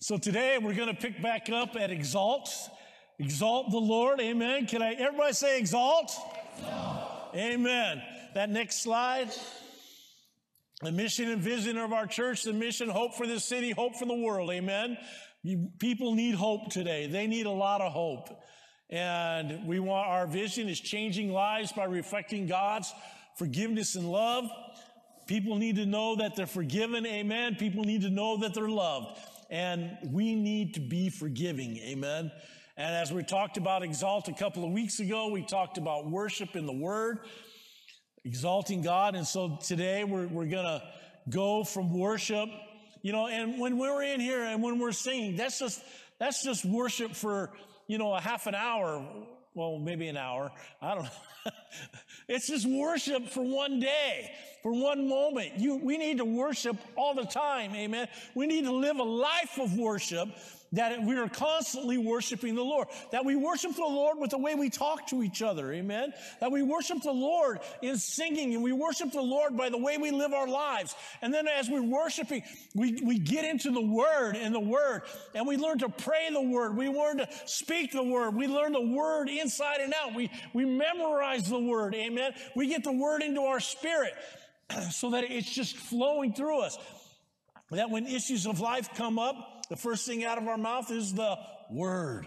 So today we're going to pick back up at exalt. Exalt the Lord. Amen. Can I, everybody say exalt? exalt. Amen. That next slide. The mission and vision of our church, the mission, hope for this city, hope for the world. Amen. You, people need hope today. They need a lot of hope. And we want, our vision is changing lives by reflecting God's forgiveness and love. People need to know that they're forgiven. Amen. People need to know that they're loved. And we need to be forgiving. Amen. And as we talked about exalt a couple of weeks ago, we talked about worship in the word exalting God. And so today we're, we're going to go from worship, you know, and when we're in here and when we're singing, that's just, that's just worship for, you know, a half an hour. Well, maybe an hour. I don't know. it's just worship for one day, for one moment. You, we need to worship all the time. Amen. We need to live a life of worship that we are constantly worshiping the Lord, that we worship the Lord with the way we talk to each other. Amen. That we worship the Lord in singing and we worship the Lord by the way we live our lives. And then as we're worshiping, we, we get into the word and the word and we learn to pray the word. We learn to speak the word. We learn the word inside and out. We, we memorize the word. Amen. We get the word into our spirit so that it's just flowing through us. That when issues of life come up, the first thing out of our mouth is the word.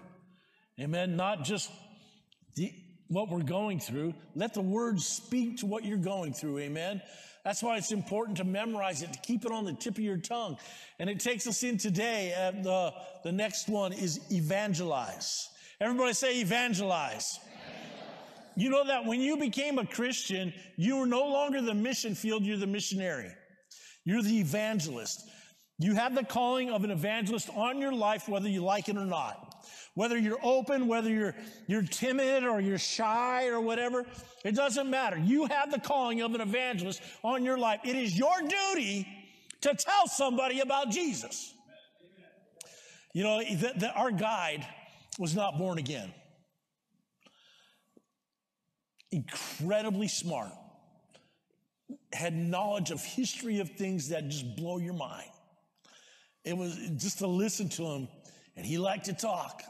Amen. Not just the, what we're going through. Let the word speak to what you're going through. Amen. That's why it's important to memorize it, to keep it on the tip of your tongue. And it takes us in today. And the, the next one is evangelize. Everybody say evangelize. You know that when you became a Christian, you were no longer the mission field, you're the missionary. You're the evangelist. You have the calling of an evangelist on your life, whether you like it or not. Whether you're open, whether you're, you're timid or you're shy or whatever, it doesn't matter. You have the calling of an evangelist on your life. It is your duty to tell somebody about Jesus. You know, the, the, our guide was not born again. Incredibly smart. Had knowledge of history of things that just blow your mind. It was just to listen to him, and he liked to talk.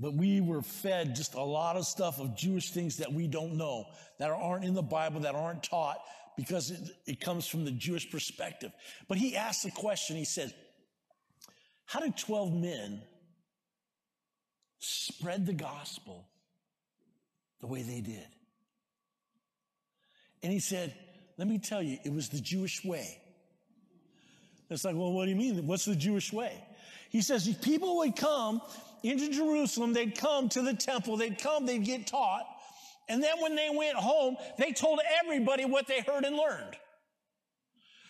But we were fed just a lot of stuff of Jewish things that we don't know, that aren't in the Bible, that aren't taught, because it, it comes from the Jewish perspective. But he asked the question, he said, How did 12 men spread the gospel the way they did? And he said, Let me tell you, it was the Jewish way. It's like, well, what do you mean? What's the Jewish way? He says people would come into Jerusalem, they'd come to the temple, they'd come, they'd get taught. And then when they went home, they told everybody what they heard and learned.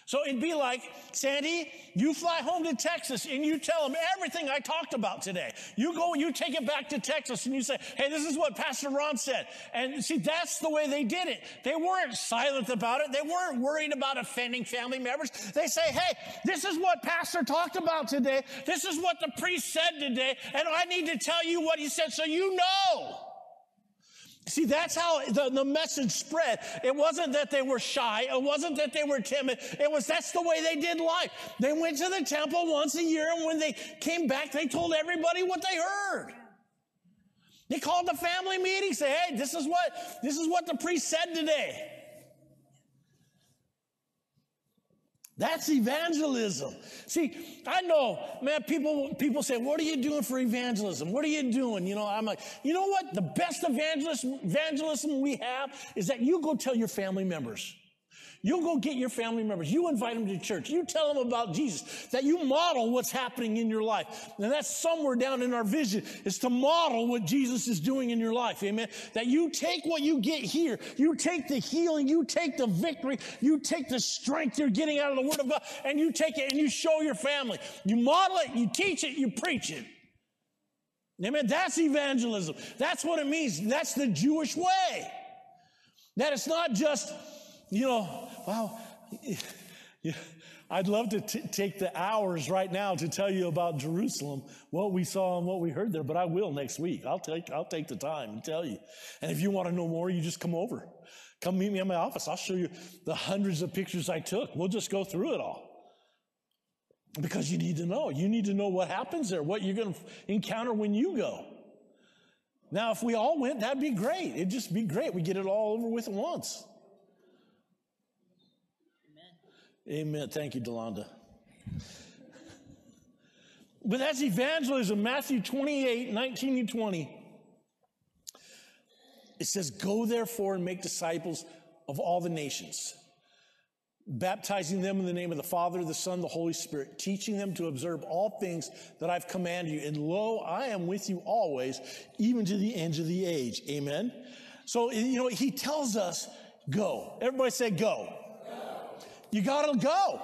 So it'd be like, Sandy, you fly home to Texas and you tell them everything I talked about today. You go, you take it back to Texas and you say, hey, this is what Pastor Ron said. And see, that's the way they did it. They weren't silent about it. They weren't worried about offending family members. They say, hey, this is what Pastor talked about today. This is what the priest said today. And I need to tell you what he said so you know. See, that's how the, the message spread. It wasn't that they were shy. It wasn't that they were timid. It was that's the way they did life. They went to the temple once a year, and when they came back, they told everybody what they heard. They called the family meeting, say, hey, this is what, this is what the priest said today. That's evangelism. See, I know, man, people, people say, what are you doing for evangelism? What are you doing? You know, I'm like, you know what? The best evangelism, evangelism we have is that you go tell your family members. You go get your family members. You invite them to church. You tell them about Jesus. That you model what's happening in your life. And that's somewhere down in our vision is to model what Jesus is doing in your life. Amen. That you take what you get here. You take the healing. You take the victory. You take the strength you're getting out of the word of God and you take it and you show your family. You model it. You teach it. You preach it. Amen. That's evangelism. That's what it means. That's the Jewish way. That it's not just you know, wow. I'd love to t- take the hours right now to tell you about Jerusalem, what we saw and what we heard there, but I will next week. I'll take, I'll take the time and tell you. And if you want to know more, you just come over. Come meet me in my office. I'll show you the hundreds of pictures I took. We'll just go through it all. Because you need to know. You need to know what happens there, what you're going to encounter when you go. Now, if we all went, that'd be great. It'd just be great. We get it all over with at once. Amen. Thank you, Delonda. But that's evangelism, Matthew 28, 19 and 20. It says, Go therefore and make disciples of all the nations baptizing them in the name of the Father, the Son, the Holy Spirit, teaching them to observe all things that I've commanded you. And lo, I am with you always, even to the end of the age. Amen. So, you know, he tells us, go. Everybody say, go. You gotta go.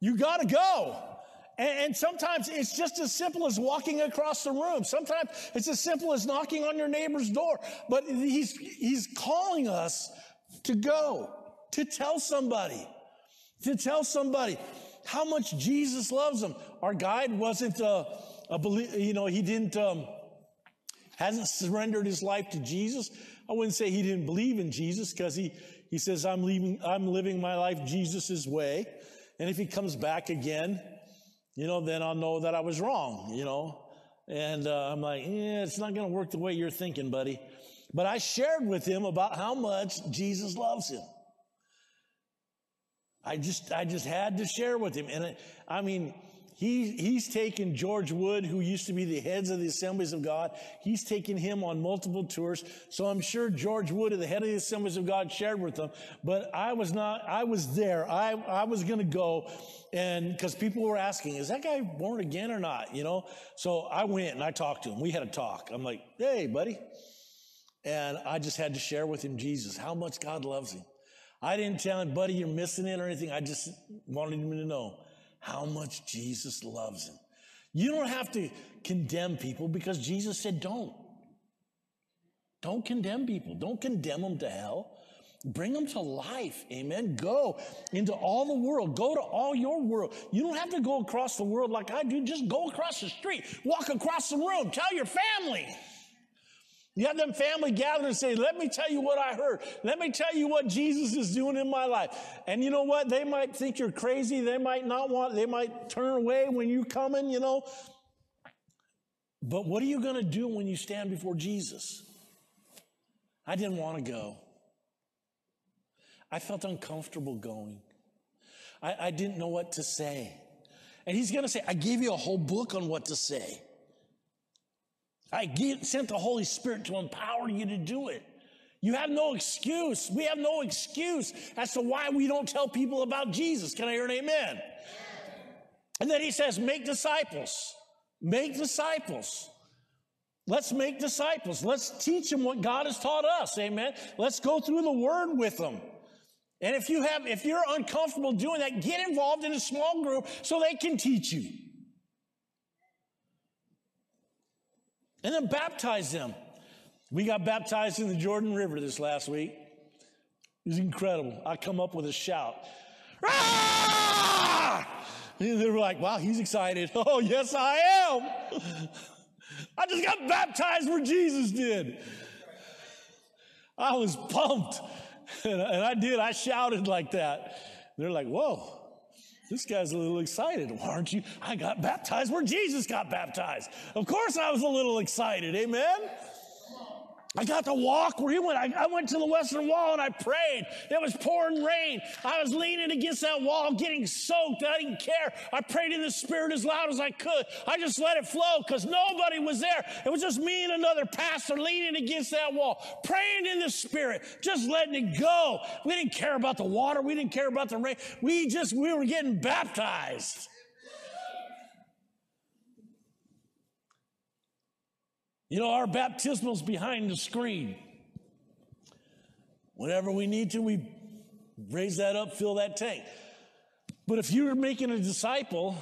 You gotta go. And, sometimes it's just as simple as walking across the room. Sometimes it's as simple as knocking on your neighbor's door. But he's, he's calling us to go, to tell somebody to tell somebody how much Jesus loves them. Our guide wasn't a, a you know, he didn't, um, hasn't surrendered his life to Jesus. I wouldn't say he didn't believe in Jesus because he, he says, I'm leaving, I'm living my life Jesus' way. And if he comes back again, you know, then I'll know that I was wrong, you know. And uh, I'm like, yeah, it's not going to work the way you're thinking, buddy. But I shared with him about how much Jesus loves him. I just, I just had to share with him. And I mean, he, he's taken George Wood, who used to be the heads of the Assemblies of God. He's taken him on multiple tours. So I'm sure George Wood, the head of the Assemblies of God, shared with them. But I was not, I was there. I, I was going to go. And because people were asking, is that guy born again or not? You know? So I went and I talked to him. We had a talk. I'm like, hey, buddy. And I just had to share with him Jesus, how much God loves him. I didn't tell him, buddy, you're missing it or anything. I just wanted him to know how much Jesus loves him. You don't have to condemn people because Jesus said don't. Don't condemn people. Don't condemn them to hell. Bring them to life. Amen. Go into all the world. Go to all your world. You don't have to go across the world like I do. Just go across the street. Walk across the room. Tell your family. You have them family gather and say, let me tell you what I heard. Let me tell you what Jesus is doing in my life. And you know what? They might think you're crazy. They might not want, they might turn away when you come in, you know. But what are you going to do when you stand before Jesus? I didn't want to go. I felt uncomfortable going. I, I didn't know what to say. And he's going to say, I gave you a whole book on what to say. I get, sent the Holy Spirit to empower you to do it. You have no excuse. We have no excuse as to why we don't tell people about Jesus. Can I hear an amen? And then he says, make disciples. Make disciples. Let's make disciples. Let's teach them what God has taught us. Amen. Let's go through the word with them. And if you have, if you're uncomfortable doing that, get involved in a small group so they can teach you. And then baptize them. We got baptized in the Jordan River this last week. It was incredible. I come up with a shout. Ah! They were like, wow, he's excited. Oh, yes, I am. I just got baptized where Jesus did. I was pumped. And I did. I shouted like that. They're like, whoa. This guy's a little excited. Why aren't you? I got baptized where Jesus got baptized. Of course I was a little excited. Amen. I got to walk where he went. I, I, went to the Western Wall and I prayed. It was pouring rain. I was leaning against that wall, getting soaked. I didn't care. I prayed in the Spirit as loud as I could. I just let it flow because nobody was there. It was just me and another pastor leaning against that wall, praying in the Spirit, just letting it go. We didn't care about the water. We didn't care about the rain. We just, we were getting baptized. You know, our baptismal's behind the screen. Whenever we need to, we raise that up, fill that tank. But if you're making a disciple,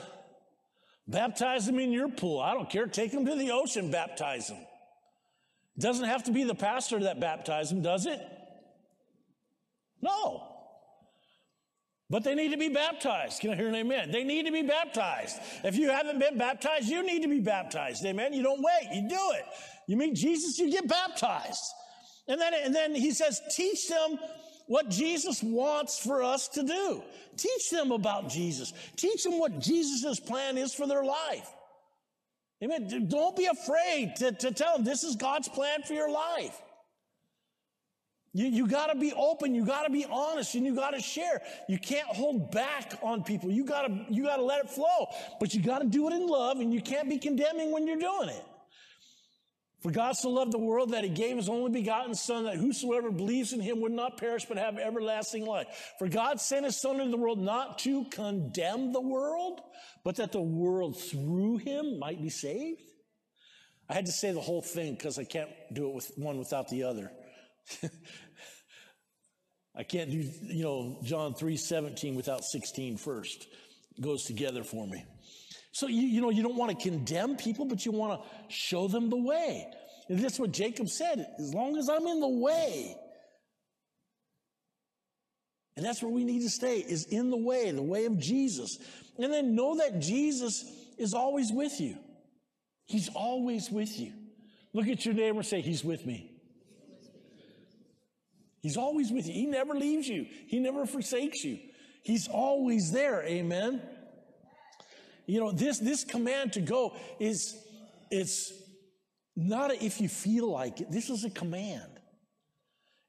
baptize them in your pool. I don't care. Take them to the ocean, baptize them. It doesn't have to be the pastor that baptizes them, does it? No. But they need to be baptized. Can I hear an amen? They need to be baptized. If you haven't been baptized, you need to be baptized. Amen. You don't wait. You do it. You meet Jesus, you get baptized. And then, and then he says, teach them what Jesus wants for us to do. Teach them about Jesus. Teach them what Jesus' plan is for their life. Amen. Don't be afraid to, to tell them this is God's plan for your life. You, you got to be open. You got to be honest and you got to share. You can't hold back on people. You got to, you got to let it flow, but you got to do it in love and you can't be condemning when you're doing it. For God so loved the world that he gave his only begotten son that whosoever believes in him would not perish but have everlasting life. For God sent his son into the world not to condemn the world, but that the world through him might be saved. I had to say the whole thing because I can't do it with one without the other. I can't do, you know, John 3 17 without 16 first. It goes together for me. So, you, you know, you don't want to condemn people, but you want to show them the way. And that's what Jacob said as long as I'm in the way. And that's where we need to stay, is in the way, the way of Jesus. And then know that Jesus is always with you. He's always with you. Look at your neighbor and say, He's with me. He's always with you. He never leaves you. He never forsakes you. He's always there. Amen. You know, this, this command to go is, it's not a, if you feel like it. This is a command.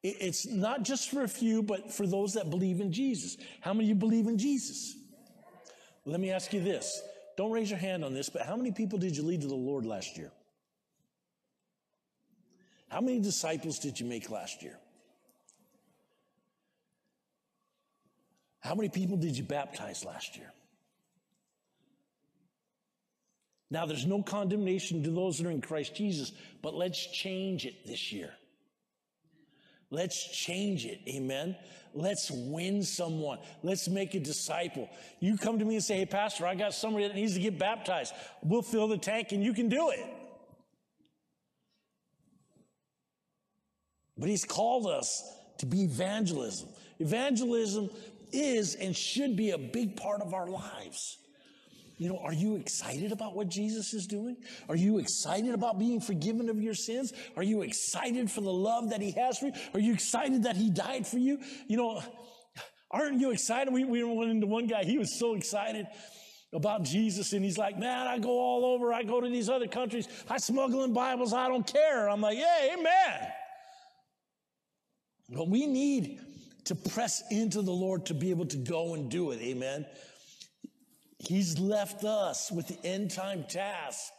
It, it's not just for a few, but for those that believe in Jesus. How many of you believe in Jesus? Let me ask you this. Don't raise your hand on this, but how many people did you lead to the Lord last year? How many disciples did you make last year? How many people did you baptize last year? Now, there's no condemnation to those that are in Christ Jesus, but let's change it this year. Let's change it. Amen. Let's win someone. Let's make a disciple. You come to me and say, Hey, Pastor, I got somebody that needs to get baptized. We'll fill the tank and you can do it. But He's called us to be evangelism. Evangelism is and should be a big part of our lives. You know, are you excited about what Jesus is doing? Are you excited about being forgiven of your sins? Are you excited for the love that He has for you? Are you excited that He died for you? You know, aren't you excited? We, we went into one guy, he was so excited about Jesus, and he's like, Man, I go all over, I go to these other countries, I smuggle in Bibles, I don't care. I'm like, Yeah, amen. But we need to press into the Lord to be able to go and do it. Amen. He's left us with the end time task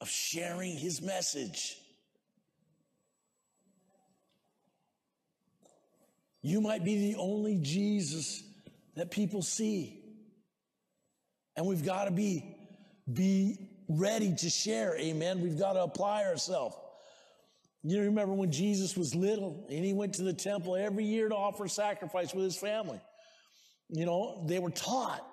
of sharing his message. You might be the only Jesus that people see. And we've got to be, be ready to share. Amen. We've got to apply ourselves. You remember when Jesus was little and he went to the temple every year to offer sacrifice with his family. You know, they were taught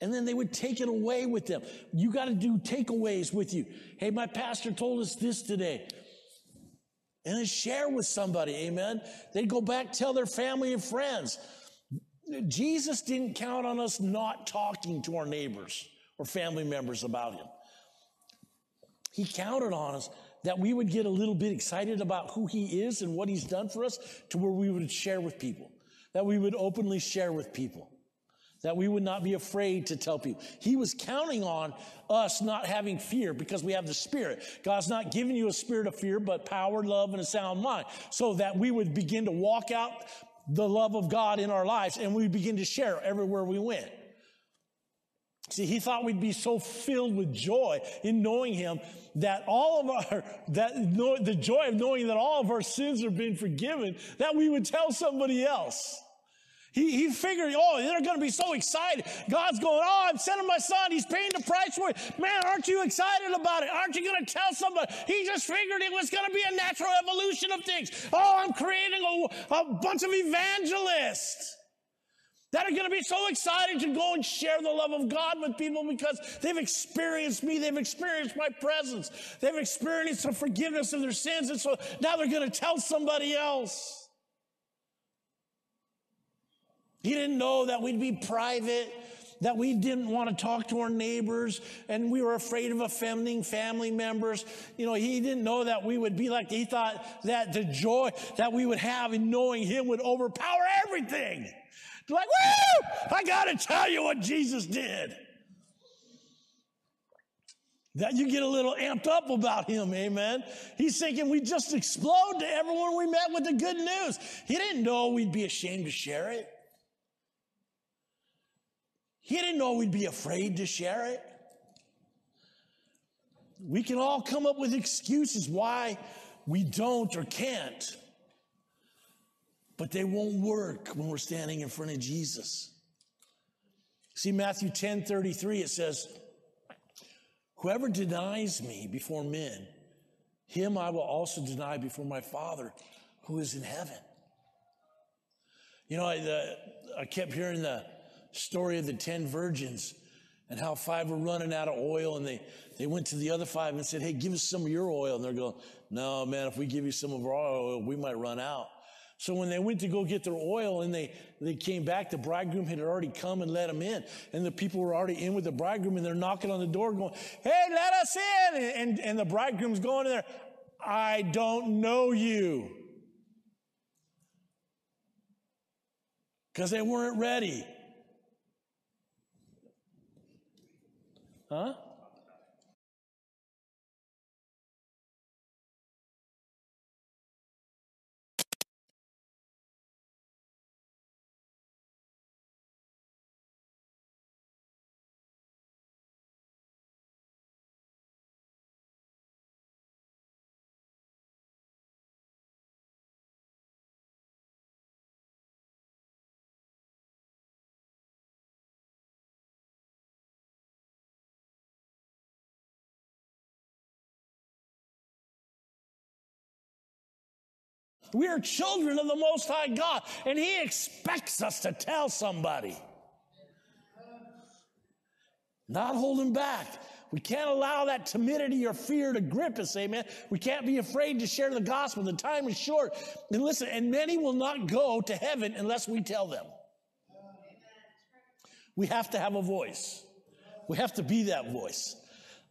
and then they would take it away with them. You got to do takeaways with you. Hey, my pastor told us this today. And then share with somebody. Amen. They'd go back, tell their family and friends. Jesus didn't count on us not talking to our neighbors or family members about him. He counted on us that we would get a little bit excited about who he is and what he's done for us to where we would share with people, that we would openly share with people, that we would not be afraid to tell people. He was counting on us not having fear because we have the spirit. God's not giving you a spirit of fear, but power, love, and a sound mind so that we would begin to walk out the love of God in our lives and we begin to share everywhere we went. See, he thought we'd be so filled with joy in knowing him that all of our, that the joy of knowing that all of our sins are being forgiven, that we would tell somebody else. He, he figured, oh, they're going to be so excited. God's going, oh, I'm sending my son. He's paying the price for it. Man, aren't you excited about it? Aren't you going to tell somebody? He just figured it was going to be a natural evolution of things. Oh, I'm creating a, a bunch of evangelists that are going to be so excited to go and share the love of God with people because they've experienced me. They've experienced my presence. They've experienced the forgiveness of their sins. And so now they're going to tell somebody else. He didn't know that we'd be private that we didn't want to talk to our neighbors and we were afraid of offending family members. You know, he didn't know that we would be like, he thought that the joy that we would have in knowing him would overpower everything. Like, woo! I got to tell you what Jesus did. That you get a little amped up about him, amen. He's thinking we just explode to everyone we met with the good news. He didn't know we'd be ashamed to share it. He didn't know we'd be afraid to share it. We can all come up with excuses why we don't or can't, but they won't work when we're standing in front of Jesus. See, Matthew 10 33, it says, Whoever denies me before men, him I will also deny before my Father who is in heaven. You know, I, the, I kept hearing the story of the 10 virgins and how five were running out of oil and they, they went to the other five and said, Hey, give us some of your oil. And they're going, No, man, if we give you some of our oil, we might run out. So when they went to go get their oil and they, they came back, the bridegroom had already come and let them in. And the people were already in with the bridegroom and they're knocking on the door going, Hey, let us in. And, and the bridegroom's going in there, I don't know you. Because they weren't ready. Huh? We are children of the Most High God, and He expects us to tell somebody. Not holding back. We can't allow that timidity or fear to grip us, amen. We can't be afraid to share the gospel. The time is short. And listen, and many will not go to heaven unless we tell them. We have to have a voice. We have to be that voice.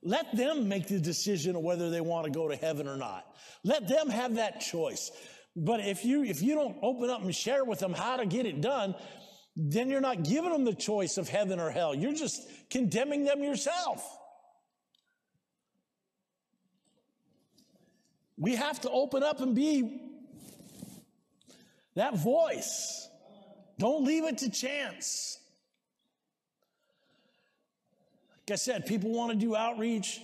Let them make the decision of whether they want to go to heaven or not. Let them have that choice. But if you, if you don't open up and share with them how to get it done, then you're not giving them the choice of heaven or hell. You're just condemning them yourself. We have to open up and be that voice. Don't leave it to chance. Like I said, people want to do outreach.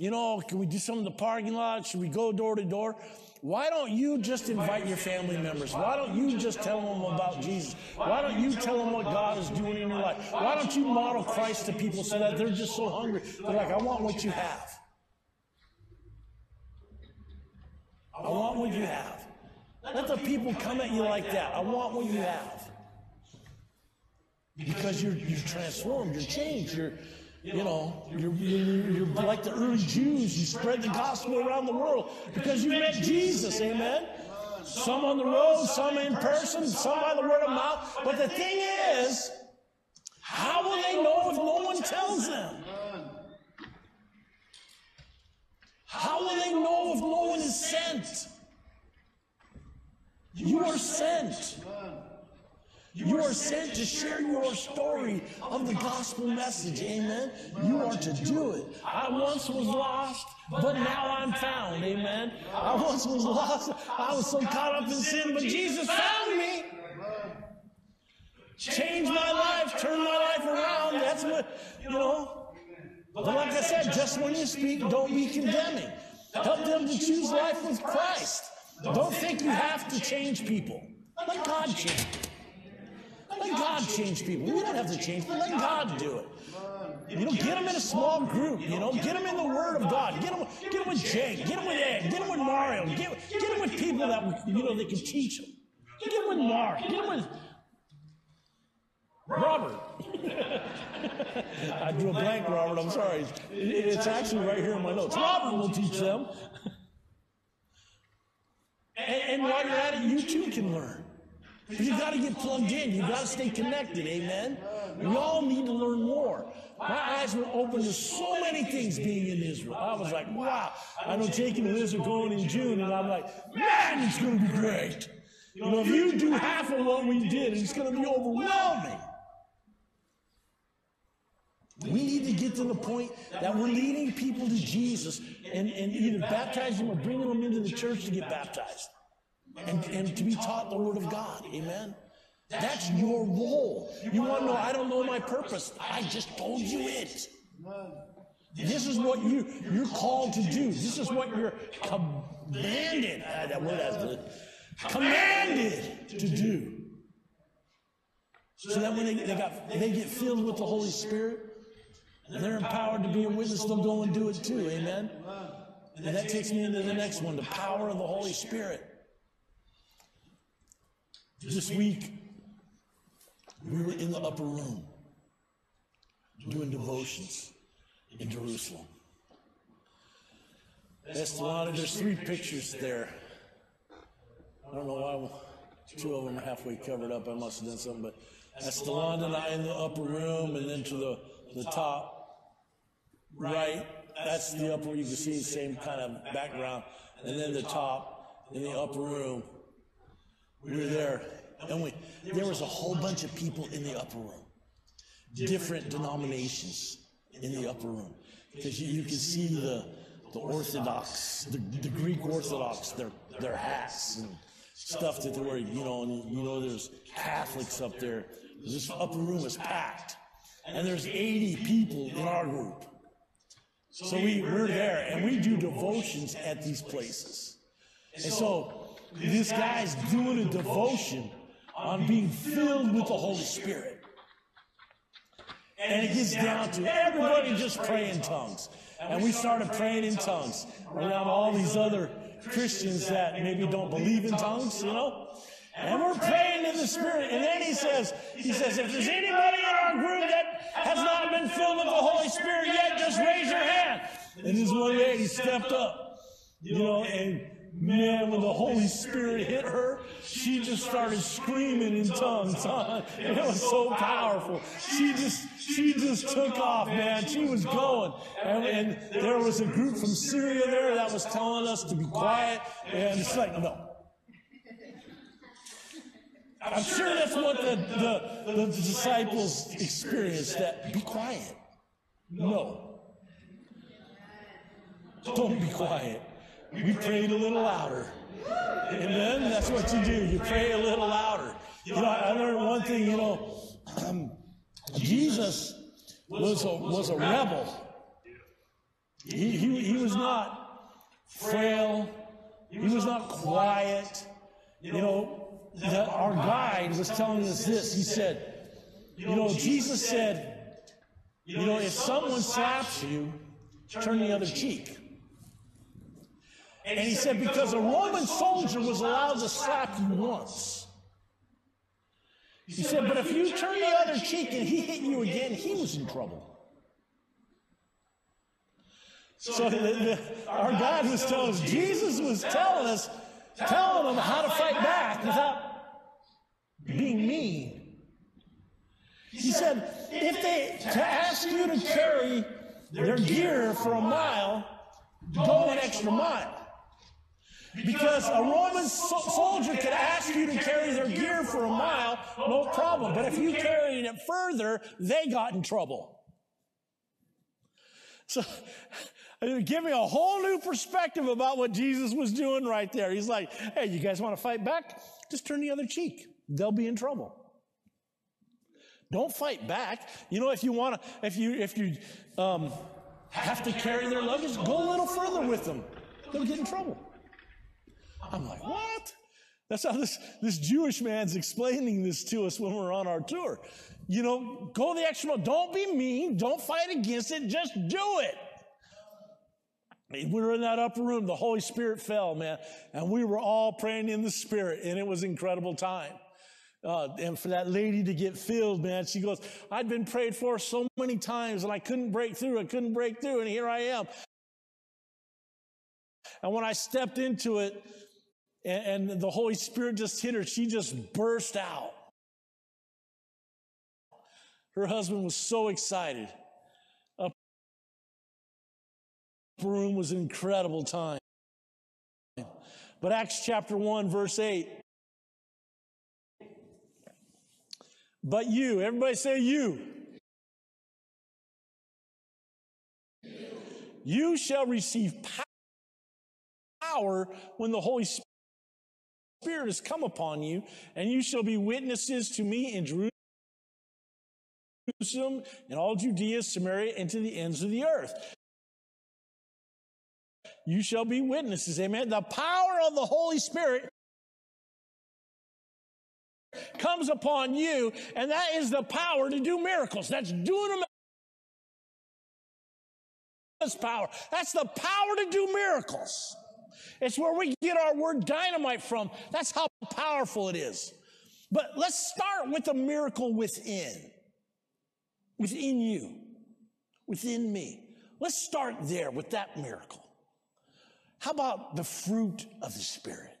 You know, can we do some in the parking lot? Should we go door to door? Why don't you just invite your family members? Why don't you just tell them about Jesus? Why don't you tell them what God is doing in your life? Why don't you model Christ to people so that they're just so hungry? They're like, I want what you have. I want what you have. Let the people come at you like that. I want what you have. Because you're, you're transformed, you're changed, you're, you know, you're, you're, you're, like the early Jews. You spread the gospel around the world because you met Jesus. Amen. Some on the road, some in person, some by the word of mouth. But the thing is, how will they know if no one tells them? How will they know if no one is sent? You are sent. You are sent to share your story of the gospel message. Amen. You are to do it. I once was lost, but now I'm found. Amen. I once was lost. I was so caught up in sin, but Jesus found me. Changed my life, turned my life around. That's what, you know. But like I said, just when you speak, don't be condemning. Help them to choose life with Christ. Don't think you have to change people. Let God change let God change people. We don't have to change people. Let God do it. You know, get them in a small group. You know, get them in the Word of God. Get them, get them with Jake. Get them with Ed. Get them with Mario. Get, get them with people that you know they can teach them. Get them with Mark. Get them with Robert. I drew a blank, Robert. I'm sorry. It's actually right here in my notes. Robert will teach them. And, and while you're at it, you too can learn. You got to get plugged in. You got to stay connected. Amen. We all need to learn more. My eyes were open to so many things being in Israel. I was like, wow. I know Jake and Liz are going in June, and I'm like, man, it's going to be great. You know, if you do half of what we did, it's going to be overwhelming. We need to get to the point that we're leading people to Jesus and, and either baptizing them or bringing them into the church to get baptized and, and to be taught the Word of God. Amen. That's your role. You want to know, I don't know my purpose. I just told you it. This is what you, you're called to do. This is what you're commanded. Ah, that word has. Commanded to do. So that when they, they, got, they get filled with the Holy Spirit, and they're empowered to be a witness, they'll go and do it too. Amen. And that takes me into the next one the power of the Holy Spirit. This week, we were in the upper room doing devotions in Jerusalem. Estelana, there's three pictures there. I don't know why two of them are halfway covered up. I must have done something, but Estelana and I in the upper room, and then to the, the top right, that's the upper, you can see the same kind of background, and then the top in the upper room. We were there, and we, there was a whole bunch of people in the upper room, different denominations in the upper room, because you, you can see the the Orthodox, the, the Greek Orthodox, their their hats and stuff that they wear. You know, and you know, there's Catholics up there. This upper room is packed, and there's 80 people in our group. So we, we're there, and we do devotions at these places. And so this guy's doing a devotion on being filled with the Holy Spirit. And it gets down to everybody just pray in tongues. And we started praying in tongues around all these other Christians that maybe don't believe in tongues, you know? And we're praying in the Spirit. And then he says, he says, if there's anybody in our group that has not been filled with the Holy Spirit yet, just raise your hand. And this one lady stepped up, you know, and Man, when the Holy Spirit hit her, she just started screaming in tongues. Huh? It was so powerful. She just, she just took off, man. She was going. And, and there was a group from Syria there that was telling us to be quiet. And it's like, no. I'm sure that's what the, the, the disciples experienced, that be quiet. No. Don't be quiet we prayed a little louder. Amen. That's what you do. You pray a little louder. You know, I learned one thing. You know, um, Jesus was a was a rebel. He, he, he was not frail. He was not quiet. You know, the, our guide was telling us this. He said, you know, Jesus said, you know, if someone slaps you, turn the other cheek. And he said, because a Roman soldier was allowed to slap you once. He said, but if you turn the other cheek and he hit you again, he was in trouble. So the, the, our God was telling us, Jesus was telling us, telling them how to fight back without being mean. He said, if they to ask you to carry their gear for a mile, go an extra mile. Because a Roman so- soldier could ask you to carry their gear for a mile, no problem. But if you carried it further, they got in trouble. So, give me a whole new perspective about what Jesus was doing right there. He's like, hey, you guys want to fight back? Just turn the other cheek. They'll be in trouble. Don't fight back. You know, if you want to, if you, if you, um, have to carry their luggage, go a little further with them. They'll get in trouble. I'm like, what? That's how this, this Jewish man's explaining this to us when we're on our tour. You know, go the extra mile. Don't be mean. Don't fight against it. Just do it. We were in that upper room. The Holy Spirit fell, man. And we were all praying in the Spirit, and it was incredible time. Uh, and for that lady to get filled, man, she goes, I'd been prayed for so many times and I couldn't break through. I couldn't break through. And here I am. And when I stepped into it, and, and the Holy Spirit just hit her. She just burst out. Her husband was so excited. Upper room was an incredible time. But Acts chapter 1, verse 8. But you, everybody say you. You shall receive power when the Holy Spirit has come upon you, and you shall be witnesses to me in Jerusalem and all Judea, Samaria, and to the ends of the earth. You shall be witnesses. Amen. The power of the Holy Spirit comes upon you, and that is the power to do miracles. That's doing them. Power. That's the power to do miracles. It's where we get our word dynamite from. That's how powerful it is. But let's start with the miracle within. Within you. Within me. Let's start there with that miracle. How about the fruit of the Spirit?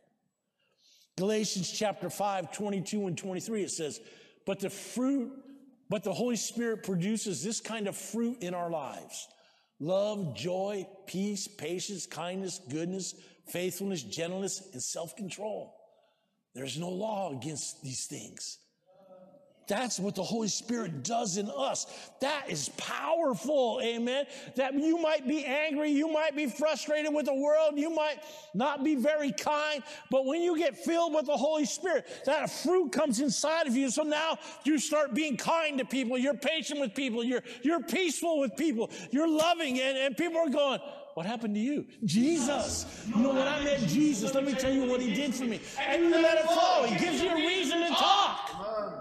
Galatians chapter 5, 22 and 23, it says, But the fruit, but the Holy Spirit produces this kind of fruit in our lives love, joy, peace, patience, kindness, goodness, faithfulness, gentleness, and self control. There's no law against these things. That's what the Holy Spirit does in us. That is powerful. Amen. That you might be angry. You might be frustrated with the world. You might not be very kind. But when you get filled with the Holy Spirit, that fruit comes inside of you. So now you start being kind to people. You're patient with people. You're, you're peaceful with people. You're loving. And, and people are going, what happened to you? Jesus. You know, when I met Jesus, let me tell you what he did for me. And you let it flow. He gives you a reason to talk.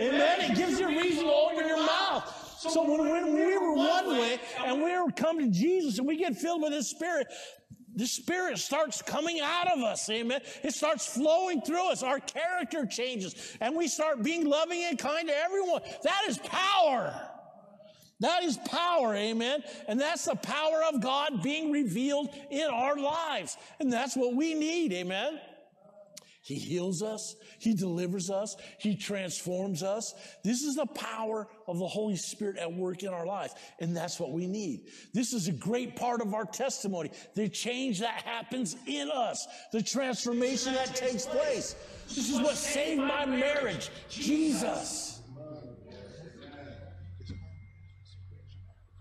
Amen. It gives you a reason to open your mouth. So when, when we were one way and we were come to Jesus and we get filled with His Spirit, the Spirit starts coming out of us. Amen. It starts flowing through us. Our character changes and we start being loving and kind to everyone. That is power. That is power, amen. And that's the power of God being revealed in our lives. And that's what we need, amen. He heals us. He delivers us. He transforms us. This is the power of the Holy Spirit at work in our life. And that's what we need. This is a great part of our testimony. The change that happens in us. The transformation that takes place. This is what saved my marriage. Jesus.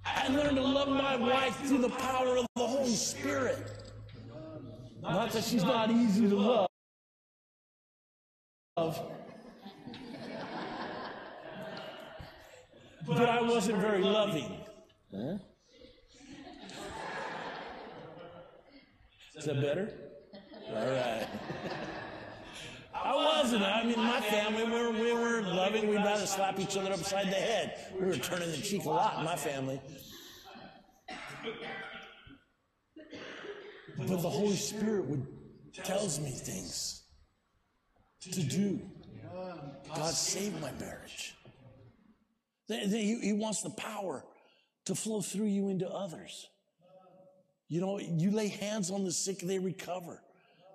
I learned to love my wife through the power of the Holy Spirit. Not that she's not easy to love of. But I wasn't very loving. Huh? Is that better? All right. I wasn't. I mean, my family, we were, we were loving. We'd rather slap each other upside the head. We were turning the cheek a lot in my family. But the Holy Spirit would tells me things to do. God saved my marriage. He wants the power to flow through you into others. You know, you lay hands on the sick, they recover.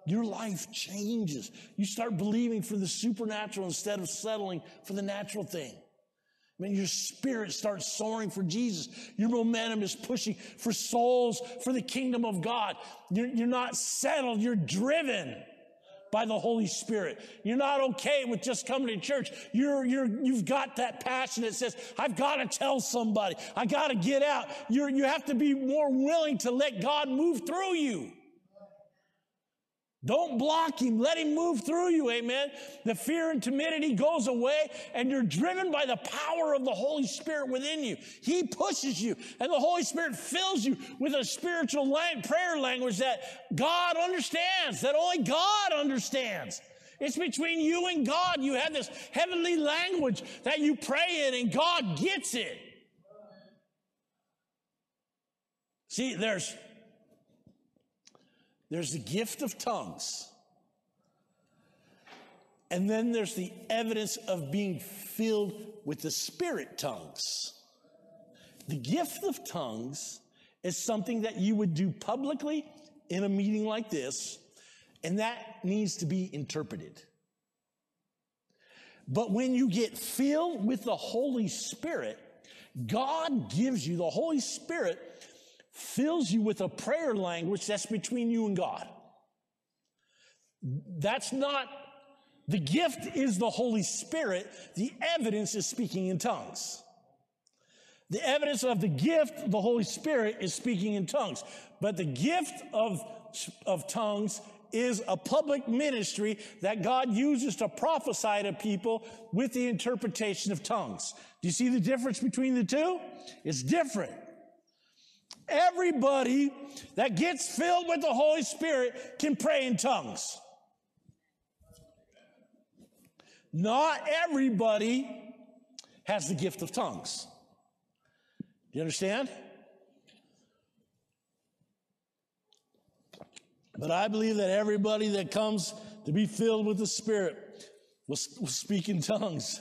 Your life changes. You start believing for the supernatural instead of settling for the natural thing. I mean, your spirit starts soaring for Jesus. Your momentum is pushing for souls for the kingdom of God. You're, you're not settled, you're driven by the Holy Spirit. You're not okay with just coming to church. You're, you're, you've got that passion that says, I've got to tell somebody. I got to get out. You're, you have to be more willing to let God move through you. Don't block him. Let him move through you. Amen. The fear and timidity goes away and you're driven by the power of the Holy Spirit within you. He pushes you and the Holy Spirit fills you with a spiritual prayer language that God understands, that only God understands. It's between you and God. You have this heavenly language that you pray in and God gets it. See, there's there's the gift of tongues. And then there's the evidence of being filled with the spirit tongues. The gift of tongues is something that you would do publicly in a meeting like this. And that needs to be interpreted. But when you get filled with the Holy Spirit, God gives you, the Holy Spirit fills you with a prayer language that's between you and God. That's not, the gift is the Holy Spirit. The evidence is speaking in tongues. The evidence of the gift, the Holy Spirit, is speaking in tongues. But the gift of, of tongues is a public ministry that God uses to prophesy to people with the interpretation of tongues. Do you see the difference between the two? It's different. Everybody that gets filled with the Holy Spirit can pray in tongues. Not everybody has the gift of tongues. Do you understand? But I believe that everybody that comes to be filled with the Spirit will, will speak in tongues.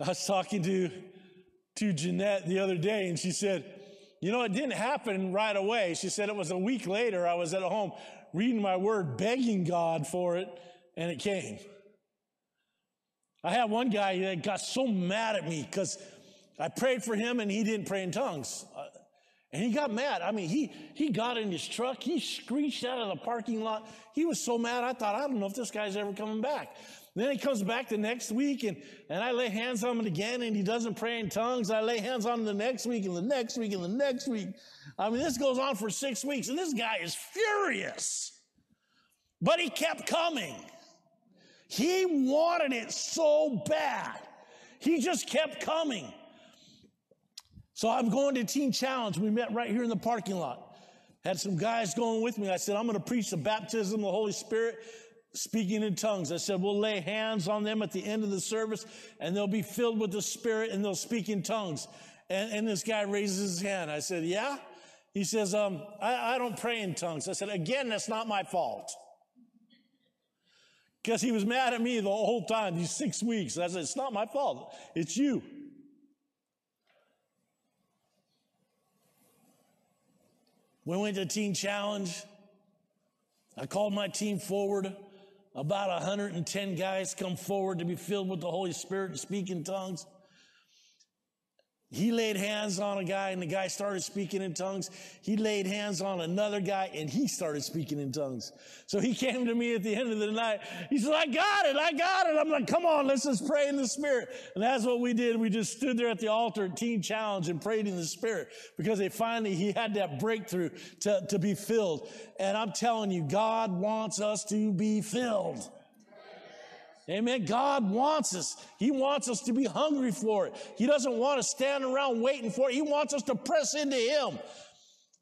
I was talking to, to Jeanette the other day, and she said, You know, it didn't happen right away. She said it was a week later. I was at home reading my word, begging God for it, and it came. I had one guy that got so mad at me because I prayed for him and he didn't pray in tongues. Uh, and he got mad. I mean, he, he got in his truck. He screeched out of the parking lot. He was so mad. I thought, I don't know if this guy's ever coming back. Then he comes back the next week and, and I lay hands on him again and he doesn't pray in tongues. I lay hands on him the next week and the next week and the next week. I mean, this goes on for six weeks and this guy is furious. But he kept coming. He wanted it so bad. He just kept coming. So I'm going to Teen Challenge. We met right here in the parking lot. Had some guys going with me. I said, I'm going to preach the baptism of the Holy Spirit, speaking in tongues. I said, we'll lay hands on them at the end of the service and they'll be filled with the Spirit and they'll speak in tongues. And, and this guy raises his hand. I said, yeah? He says, um, I, I don't pray in tongues. I said, again, that's not my fault. Because he was mad at me the whole time, these six weeks. I said, it's not my fault. It's you. We went to Teen Challenge. I called my team forward. About 110 guys come forward to be filled with the Holy Spirit and speak in tongues. He laid hands on a guy and the guy started speaking in tongues. He laid hands on another guy and he started speaking in tongues. So he came to me at the end of the night. He said, I got it. I got it. I'm like, come on, let's just pray in the spirit. And that's what we did. We just stood there at the altar at Teen Challenge and prayed in the spirit because they finally, he had that breakthrough to, to be filled. And I'm telling you, God wants us to be filled. Amen. God wants us. He wants us to be hungry for it. He doesn't want to stand around waiting for it. He wants us to press into Him.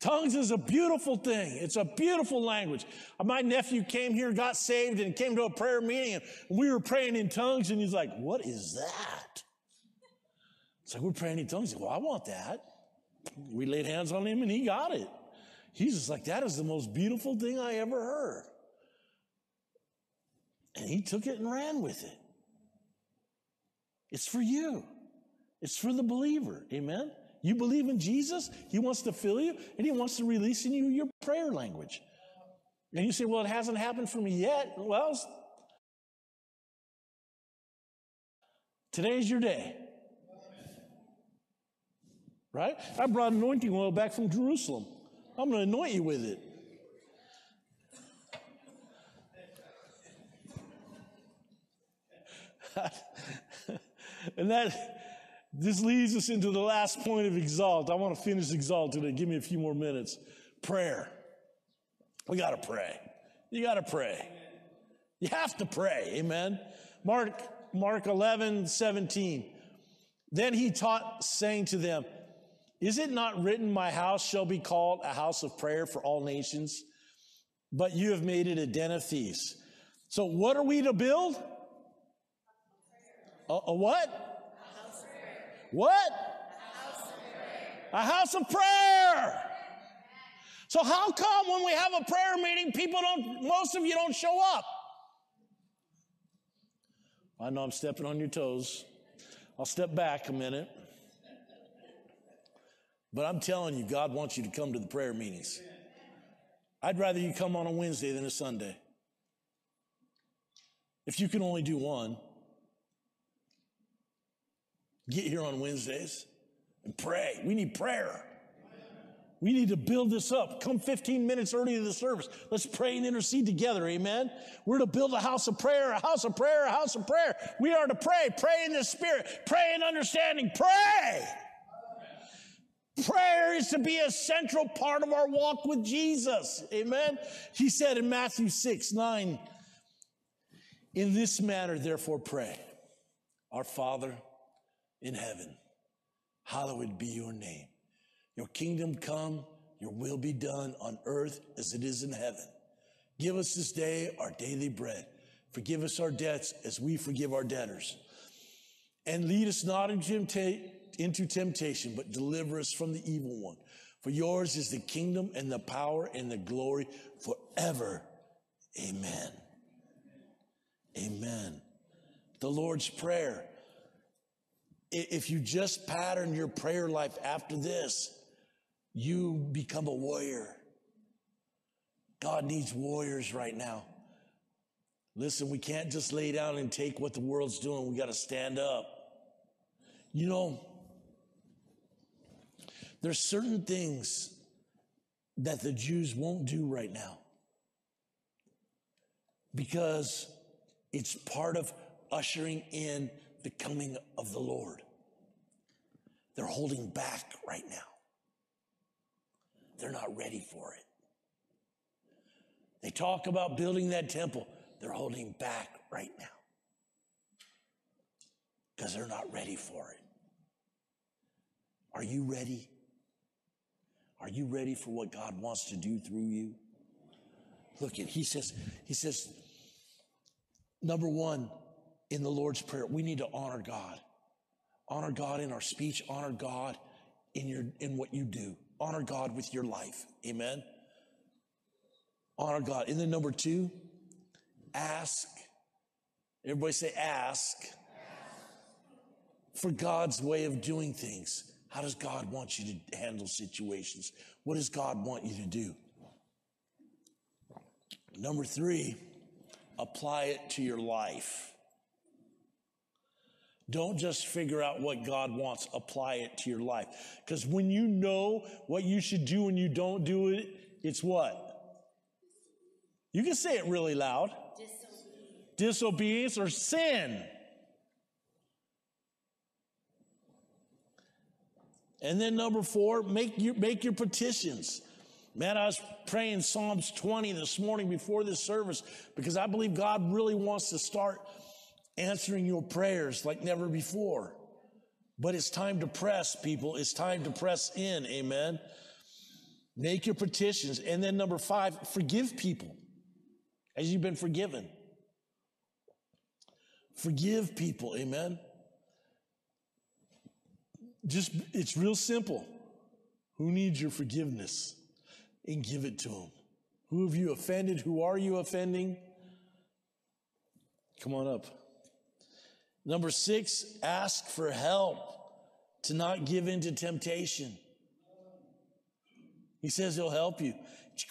Tongues is a beautiful thing. It's a beautiful language. My nephew came here, got saved, and came to a prayer meeting, and we were praying in tongues, and he's like, What is that? It's like, We're praying in tongues. Well, I want that. We laid hands on him, and he got it. He's just like, That is the most beautiful thing I ever heard. And he took it and ran with it. It's for you. It's for the believer. Amen. You believe in Jesus, He wants to fill you, and He wants to release in you your prayer language. And you say, Well, it hasn't happened for me yet. Well, today's your day. Right? I brought anointing oil back from Jerusalem. I'm going to anoint you with it. and that this leads us into the last point of exalt. I want to finish exalt today. Give me a few more minutes. Prayer. We got to pray. You got to pray. You have to pray. Amen. Mark, Mark 11, 17. Then he taught, saying to them, Is it not written, My house shall be called a house of prayer for all nations? But you have made it a den of thieves. So, what are we to build? A, a what? What? A house of prayer. So how come when we have a prayer meeting, people don't, most of you don't show up? I know I'm stepping on your toes. I'll step back a minute. But I'm telling you, God wants you to come to the prayer meetings. I'd rather you come on a Wednesday than a Sunday. If you can only do one, get here on Wednesdays and pray. We need prayer. We need to build this up. Come 15 minutes early to the service. Let's pray and intercede together. Amen. We're to build a house of prayer, a house of prayer, a house of prayer. We are to pray, pray in the spirit, pray in understanding, pray. Prayer is to be a central part of our walk with Jesus. Amen. He said in Matthew 6, 9, in this manner, therefore, pray. Our Father in heaven, hallowed be your name. Your kingdom come, your will be done on earth as it is in heaven. Give us this day our daily bread. Forgive us our debts as we forgive our debtors. And lead us not into temptation, but deliver us from the evil one. For yours is the kingdom and the power and the glory forever. Amen. Amen. The Lord's Prayer. If you just pattern your prayer life after this, you become a warrior. God needs warriors right now. Listen, we can't just lay down and take what the world's doing. We got to stand up. You know, there's certain things that the Jews won't do right now because it's part of ushering in the coming of the Lord. They're holding back right now. They're not ready for it. They talk about building that temple. They're holding back right now because they're not ready for it. Are you ready? Are you ready for what God wants to do through you? Look at, he says, he says, number one, in the Lord's Prayer, we need to honor God. Honor God in our speech, honor God in your, in what you do. Honor God with your life. Amen. Honor God. And then number two, ask. Everybody say ask. ask. For God's way of doing things. How does God want you to handle situations? What does God want you to do? Number three, apply it to your life. Don't just figure out what God wants, apply it to your life. Because when you know what you should do and you don't do it, it's what? You can say it really loud. Disobedience, Disobedience or sin. And then number four, make your, make your petitions. Man, I was praying Psalms 20 this morning before this service because I believe God really wants to start answering your prayers like never before. But it's time to press, people. It's time to press in. Amen. Make your petitions. And then number five, forgive people as you've been forgiven. Forgive people. Amen. Just, it's real simple. Who needs your forgiveness? And give it to them. Who have you offended? Who are you offending? Come on up. Number six, ask for help to not give in to temptation. He says he'll help you.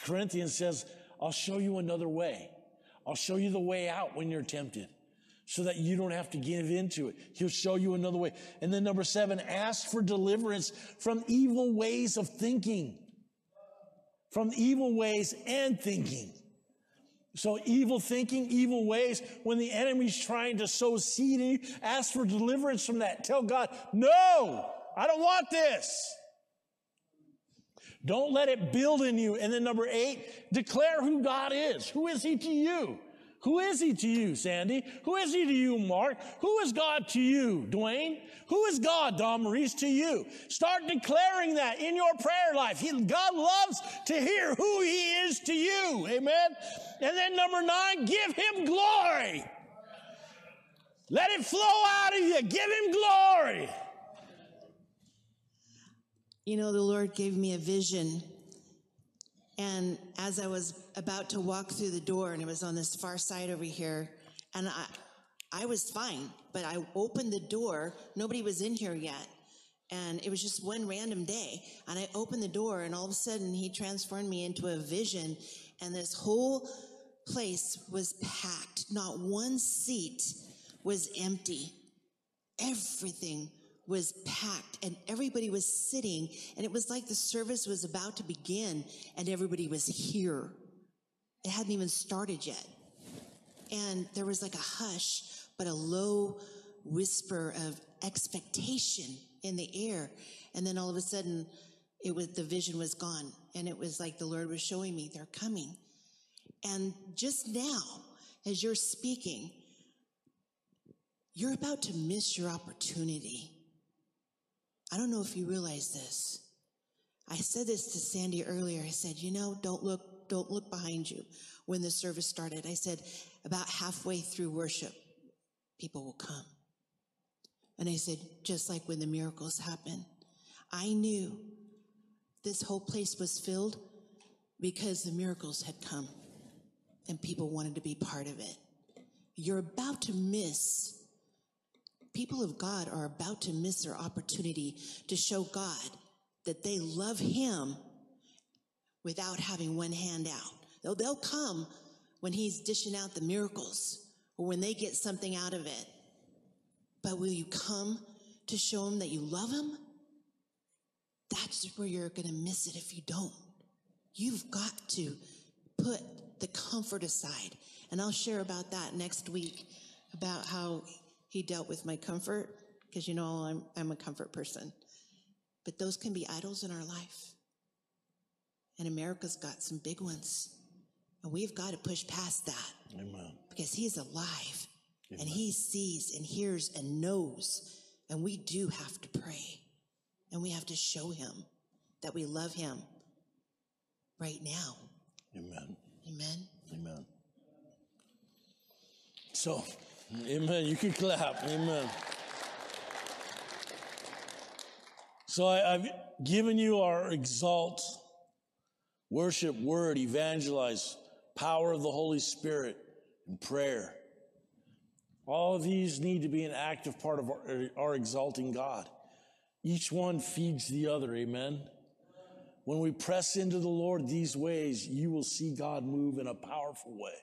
Corinthians says, I'll show you another way. I'll show you the way out when you're tempted so that you don't have to give into it. He'll show you another way. And then number seven, ask for deliverance from evil ways of thinking. From evil ways and thinking. So evil thinking, evil ways, when the enemy's trying to sow seed in you, ask for deliverance from that. Tell God, no, I don't want this. Don't let it build in you. And then number eight, declare who God is. Who is he to you? Who is he to you, Sandy? Who is he to you, Mark? Who is God to you, Dwayne? Who is God, Don Maurice, to you? Start declaring that in your prayer life. He, God loves to hear who he is to you. Amen. And then number nine, give him glory. Let it flow out of you. Give him glory. You know, the Lord gave me a vision. And as I was about to walk through the door and it was on this far side over here and I, I was fine, but I opened the door. Nobody was in here yet. And it was just one random day. And I opened the door and all of a sudden he transformed me into a vision and this whole place was packed. Not one seat was empty. Everything was packed and everybody was sitting and it was like the service was about to begin and everybody was here. It hadn't even started yet. And there was like a hush, but a low whisper of expectation in the air. And then all of a sudden, it was the vision was gone, and it was like the Lord was showing me they're coming. And just now, as you're speaking, you're about to miss your opportunity. I don't know if you realize this. I said this to Sandy earlier. I said, you know, don't look, don't look behind you when the service started. I said, about halfway through worship, people will come. And I said, just like when the miracles happen, I knew this whole place was filled because the miracles had come and people wanted to be part of it. You're about to miss, people of God are about to miss their opportunity to show God that they love Him without having one hand out. They'll, they'll come when He's dishing out the miracles or when they get something out of it. But will you come to show Him that you love Him? That's where you're going to miss it if you don't. You've got to put the comfort aside. And I'll share about that next week about how he dealt with my comfort, because you know I'm, I'm a comfort person. But those can be idols in our life. And America's got some big ones. And we've got to push past that. Amen. Because he's alive Amen. and he sees and hears and knows. And we do have to pray. And we have to show him that we love him right now. Amen. Amen. Amen. So, amen. You can clap. Amen. So I, have given you our exalt, worship, word, evangelize, power of the Holy Spirit, and prayer. All of these need to be an active part of our, our exalting God. Each one feeds the other. Amen. When we press into the Lord these ways, you will see God move in a powerful way.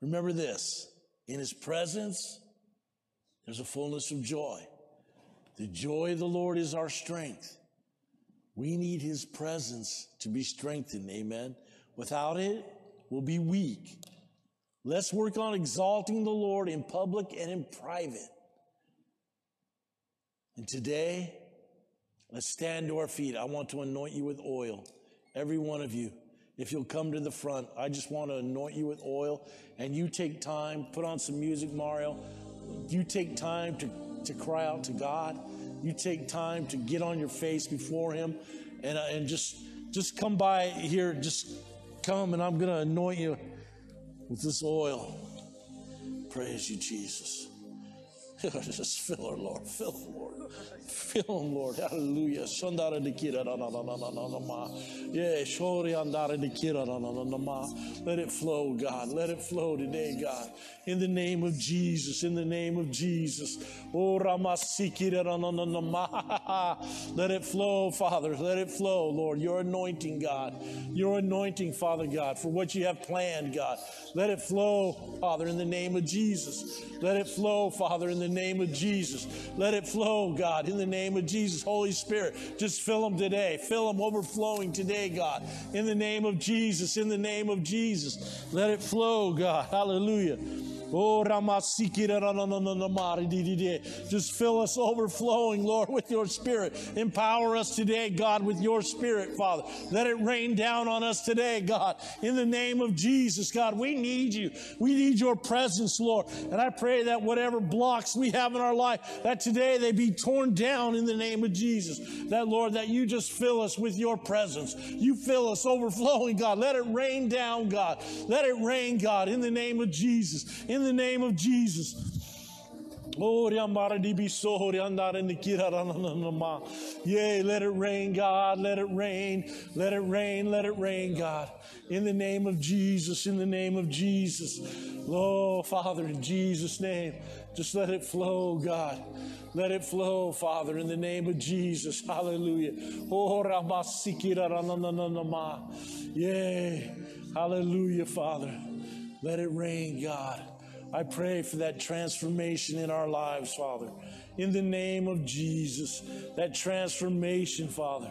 Remember this in his presence, there's a fullness of joy. The joy of the Lord is our strength. We need his presence to be strengthened. Amen. Without it, we'll be weak. Let's work on exalting the Lord in public and in private. And today, let's stand to our feet. I want to anoint you with oil, every one of you. If you'll come to the front, I just want to anoint you with oil. And you take time, put on some music, Mario. You take time to, to cry out to God. You take time to get on your face before Him and, uh, and just, just come by here. Just come and I'm going to anoint you with this oil. Praise you, Jesus. Just fill her, Lord. Fill her, Lord. Fill them, Lord. Hallelujah. Shandara de kira na na na na na na ma. Yeah, shori andara de kira na na na na ma. Let it flow, God. Let it flow today, God. In the name of Jesus. In the name of Jesus. Oh, ramasikira na na na na ma. Let it flow, Father. Let it flow, Lord. Your anointing, God. Your anointing, Father God, for what you have planned, God. Let it flow, Father, in the name of Jesus. Let it flow, Father, in the name of Jesus. Let it flow, God, in the name of Jesus. Holy Spirit, just fill them today. Fill them overflowing today, God. In the name of Jesus, in the name of Jesus. Let it flow, God. Hallelujah. Oh, just fill us overflowing, Lord, with your spirit. Empower us today, God, with your spirit, Father. Let it rain down on us today, God. In the name of Jesus, God, we need you. We need your presence, Lord. And I pray that whatever blocks we have in our life, that today they be torn down in the name of Jesus. That, Lord, that you just fill us with your presence. You fill us overflowing, God. Let it rain down, God. Let it rain, God, in the name of Jesus. In the name of Jesus. Oh, Yea, let it rain, God. Let it rain. Let it rain. Let it rain, God. In the name of Jesus. In the name of Jesus. Oh, Father, in Jesus' name. Just let it flow, God. Let it flow, Father, in the name of Jesus. Hallelujah. Oh, Yay. Hallelujah, Father. Let it rain, God. I pray for that transformation in our lives, Father. In the name of Jesus, that transformation, Father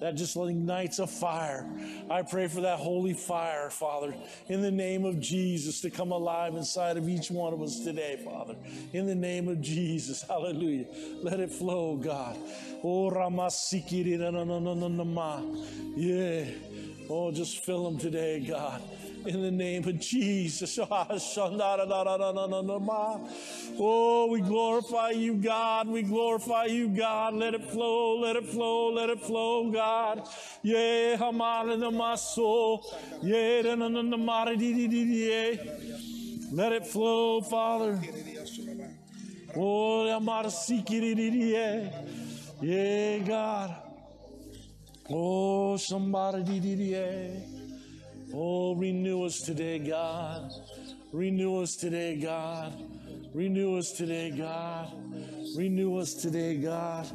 that just ignites a fire. I pray for that holy fire, Father, in the name of Jesus to come alive inside of each one of us today, Father. In the name of Jesus, hallelujah. Let it flow, God. Oh, Ramasikiri, yeah. Oh, just fill them today, God in the name of Jesus. Ah, oh, we glorify you, God. We glorify you, God. Let it flow, let it flow, let it flow, God. Yeah, hamara na maso. Yeah. Let it flow, Father. Oh. Yeah, yeah God. Oh, somebody di. Oh, renew us today, God. Renew us today, God. Renew us today, God. Renew us today, God.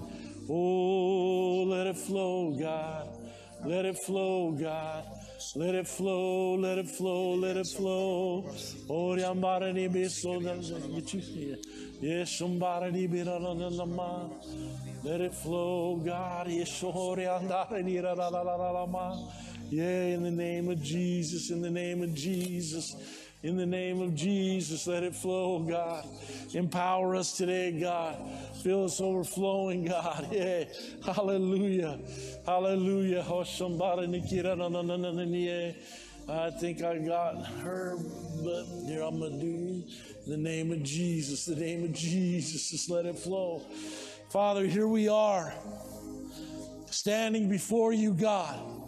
Oh, let it flow, God. Let it flow, God. Let it flow, let it flow, let it flow. Oh, somebody be so get you here. Yes, somebody be Let it flow, God. Yes, yeah, in the name of Jesus, in the name of Jesus, in the name of Jesus, let it flow, God. Empower us today, God. Fill us overflowing, God. Yeah, hallelujah, hallelujah. Oh, I think I got her, but here I'm gonna do the name of Jesus, the name of Jesus. Just let it flow. Father, here we are, standing before you, God.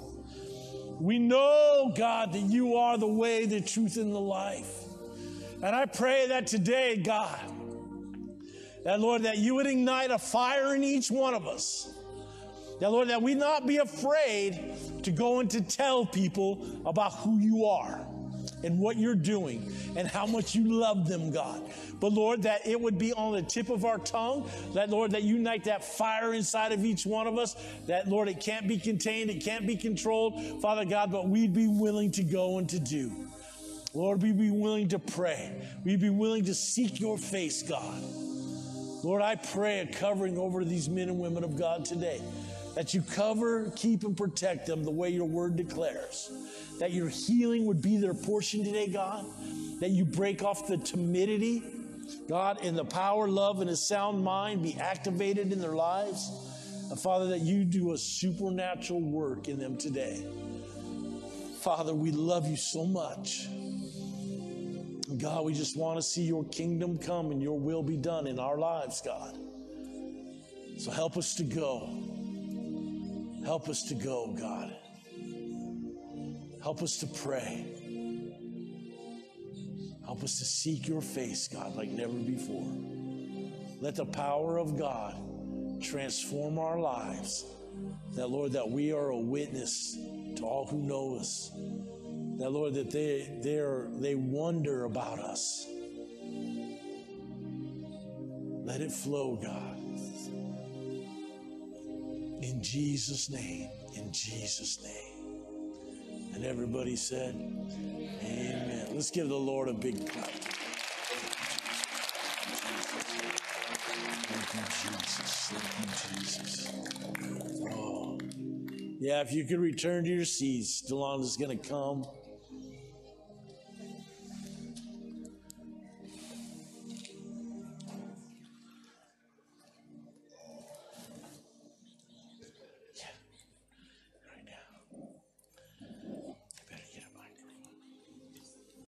We know, God, that you are the way, the truth, and the life. And I pray that today, God, that Lord, that you would ignite a fire in each one of us. That Lord, that we not be afraid to go and to tell people about who you are and what you're doing and how much you love them, God. But Lord, that it would be on the tip of our tongue, that Lord, that you ignite that fire inside of each one of us, that Lord, it can't be contained, it can't be controlled, Father God, but we'd be willing to go and to do. Lord, we'd be willing to pray. We'd be willing to seek your face, God. Lord, I pray a covering over these men and women of God today. That you cover, keep, and protect them the way your word declares. That your healing would be their portion today, God. That you break off the timidity God, in the power, love, and a sound mind be activated in their lives. And Father, that you do a supernatural work in them today. Father, we love you so much. God, we just want to see your kingdom come and your will be done in our lives, God. So help us to go. Help us to go, God. Help us to pray. Help us to seek your face, God, like never before. Let the power of God transform our lives. That, Lord, that we are a witness to all who know us. That, Lord, that they, they, are, they wonder about us. Let it flow, God. In Jesus' name. In Jesus' name. And everybody said, Amen. Let's give the Lord a big clap. Thank you, Jesus. Thank you, Jesus. Oh. Yeah, if you could return to your seats, Delon is going to come.